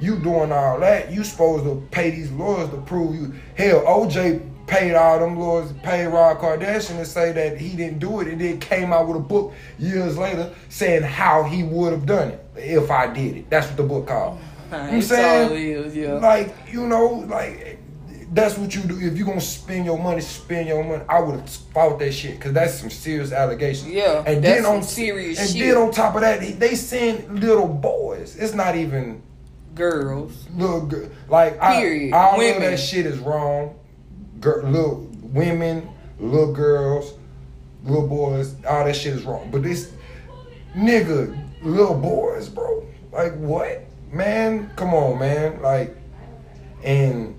you doing all that. You supposed to pay these lawyers to prove you. Hell, OJ paid all them lawyers, paid Rob Kardashian to say that he didn't do it, and then came out with a book years later saying how he would have done it if I did it. That's what the book called. You know I'm saying? is, yeah. Like you know, like that's what you do. If you're gonna spend your money, spend your money. I would have fought that shit because that's some serious allegations. Yeah, and that's then some on serious and shit. then on top of that, they, send little boys. It's not even Girls. little girl. Like Period. I, all Women. that shit is wrong. Girl, little women, little girls, little boys. All that shit is wrong. But this nigga, little boys, bro. Like what, man? Come on, man. Like, and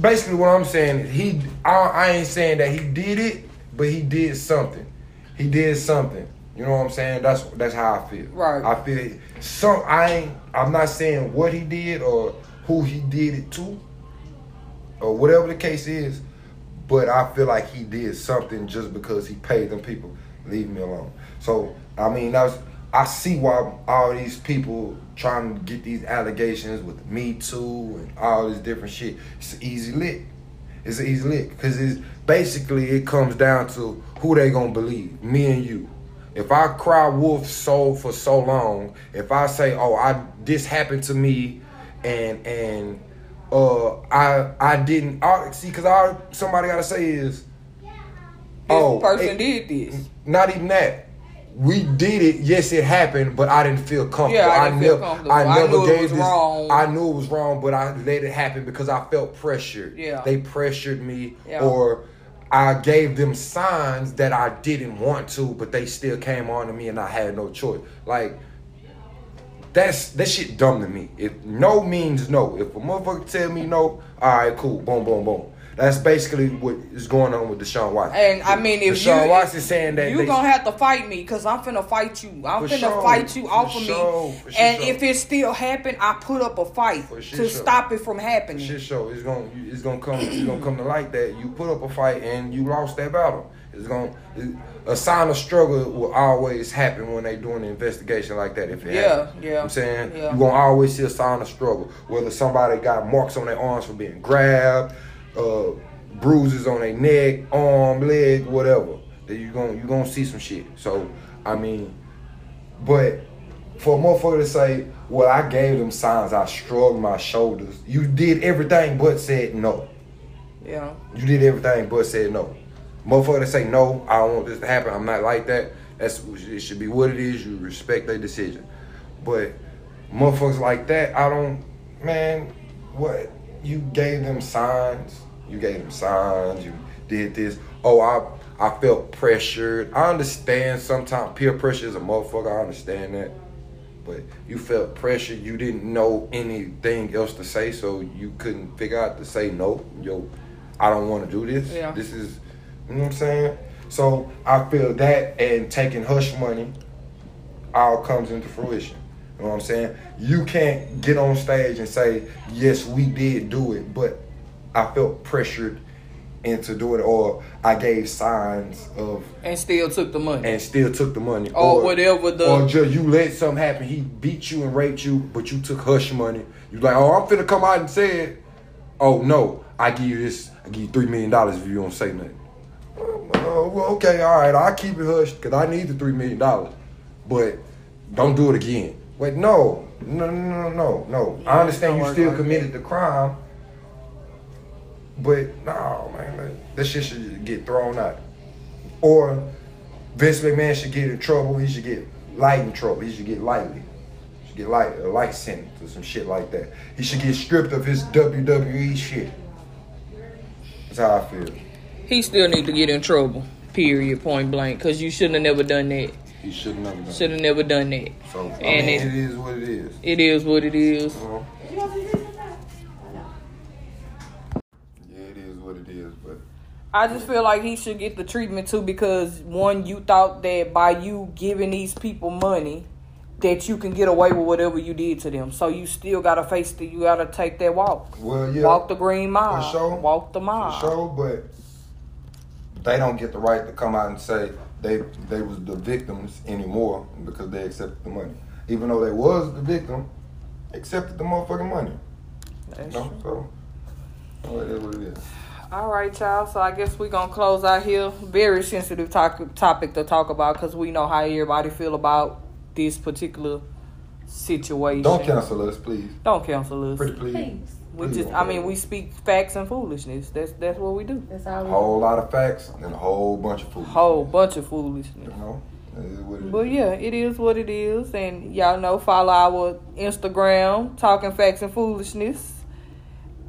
basically what I'm saying is he. I, I ain't saying that he did it, but he did something. He did something. You know what I'm saying? That's that's how I feel. Right. I feel some. I ain't. I'm not saying what he did or who he did it to, or whatever the case is. But I feel like he did something just because he paid them people. Leave me alone. So I mean, that's. I see why all these people trying to get these allegations with Me Too and all this different shit. It's easy lit. It's an easy lick because it's basically it comes down to who they gonna believe, me and you. If I cry wolf so for so long, if I say, "Oh, I this happened to me," and and uh, I I didn't I, see because all somebody gotta say is, This "Oh, person it- did this. not even that. We did it. Yes, it happened, but I didn't feel comfortable. Yeah, I didn't feel never, comfortable. I I never gave was this. wrong. I knew it was wrong, but I let it happen because I felt pressured. Yeah. they pressured me, Yeah. or I gave them signs that I didn't want to, but they still came on to me, and I had no choice. Like that's that shit dumb to me. If no means no. If a motherfucker tell me no, all right, cool, boom, boom, boom. That's basically what is going on with Deshaun Watson. And I mean, if Deshaun you Watson saying that you they- gonna have to fight me, cause I'm finna fight you. I'm finna sure. fight you For off of sure. me. For sure. And if it still happen, I put up a fight to stop it from happening. shit show. It's gonna it's gonna come it's gonna come to light that you put up a fight and you lost that battle. It's gonna it- a sign of struggle will always happen when they doing an investigation like that. If it Yeah, happens. yeah, I'm saying yeah. you gonna always see a sign of struggle. Whether somebody got marks on their arms for being grabbed, uh, bruises on their neck, arm, leg, whatever. That you gonna you gonna see some shit. So I mean, but for a motherfucker to say, well, I gave them signs, I shrugged my shoulders. You did everything but said no. Yeah. You did everything but said no. Motherfucker to say no, I don't want this to happen. I'm not like that. That's it should be what it is. You respect their decision. But motherfuckers like that, I don't. Man, what? You gave them signs. You gave them signs. You did this. Oh, I I felt pressured. I understand sometimes peer pressure is a motherfucker. I understand that. But you felt pressure. You didn't know anything else to say, so you couldn't figure out to say no. Yo, I don't want to do this. Yeah. This is, you know what I'm saying. So I feel that and taking hush money all comes into fruition. You know what I'm saying? You can't get on stage and say, yes, we did do it, but I felt pressured into doing it, or I gave signs of And still took the money. and still took the money. Or whatever the- Or just you let something happen. He beat you and raped you, but you took hush money. You like, oh, I'm finna come out and say it. Oh no, I give you this. I give you three million dollars if you don't say nothing. Oh, well, okay, all right. I'll keep it hush because I need the three million dollars, but don't do it again. Wait, no, no, no, no, no, no. I understand you still committed the crime, but no, man, that- that shit should get thrown out. Or Vince McMahon should get in trouble. He should get light in trouble. He should get lightly. He should get light a light sentence or some shit like that. He should get stripped of his WWE shit. That's how I feel. he still need to get in trouble. Period. Point blank. Cause you shouldn't have never done that. He should never done. Should have never done that. So I And mean, it- it is what it is. It is what it is. You I just feel like he should get the treatment too because one, you thought that by you giving these people money, that you can get away with whatever you did to them. So you still gotta face the, you gotta take that walk. well, yeah, Walk the green mile. For sure. Walk the mile. For sure, but they don't get the right to come out and say they they was the victims anymore because they accepted the money. Even though they was the victim, accepted the motherfucking money. That's You know? true. So well, it is what it is. All right, y'all. So I guess we're gonna close out here. Very sensitive talk, topic to talk about because we know how everybody feel about this particular situation. Don't cancel us, please. Don't cancel us. Pretty please. Please. We Please just, I mean, we speak facts and foolishness. That's that's what we do. That's all a we whole lot of facts and a whole bunch of food. Whole bunch of foolishness. You know, it is what it is. But yeah, it is what it is, and y'all know follow our Instagram, talking facts and foolishness.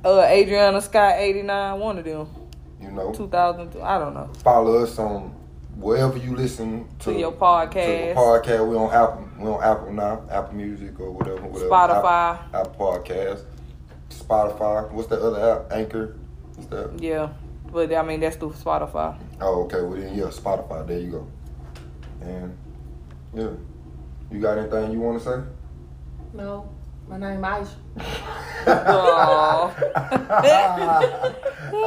Uh, Adriana Scott eighty nine, one of them, You know, two thousand. I don't know. follow us on wherever you listen to, To your To podcast. the podcast, we on Apple. We on Apple now, Apple Music or whatever. whatever. Spotify. Apple, Apple Podcast, Spotify. What's the other app? Anchor. What's that? Yeah, but I mean that's through Spotify. Oh, okay. Well then, yeah, Spotify. There you go. And yeah, you got anything you want to say? No. My name Aisha.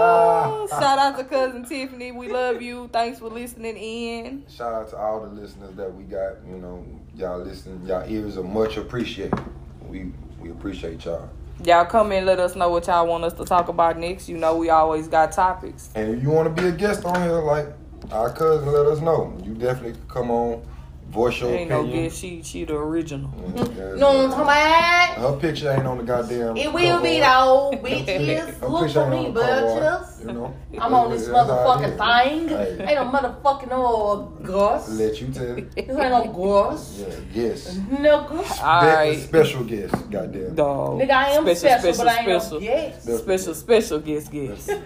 Oh, Shout out to cousin Tiffany. We love you. Thanks for listening in. Shout out to all the listeners that we got. You know, y'all listen. Y'all ears are much appreciated. We we appreciate y'all. Y'all come and let us know what y'all want us to talk about next. You know we always got topics. And if you want to be a guest on here, like our cousin, let us know. You definitely come on, voice your Ain't no opinion. guess she she the original. Yeah, You know what I'm talking about? Her picture ain't on the goddamn. It will cover be art. though, bitches. Her Look picture for ain't me, on the cover art, bitches. You know, I'm on this That's how it motherfucking thing. Hey. Ain't no motherfucking uh, no gross. This Let you tell. it. ain't no gross. Yeah, yes. Nigga. All Be- right, Special guest, goddamn. dog. Nigga, I am special, but I ain't special, no guest. special, special guest, guest.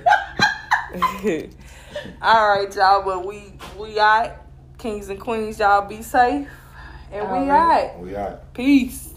All right, y'all. But we we out, kings and queens. Y'all be safe, and we All right. out. We out. Peace.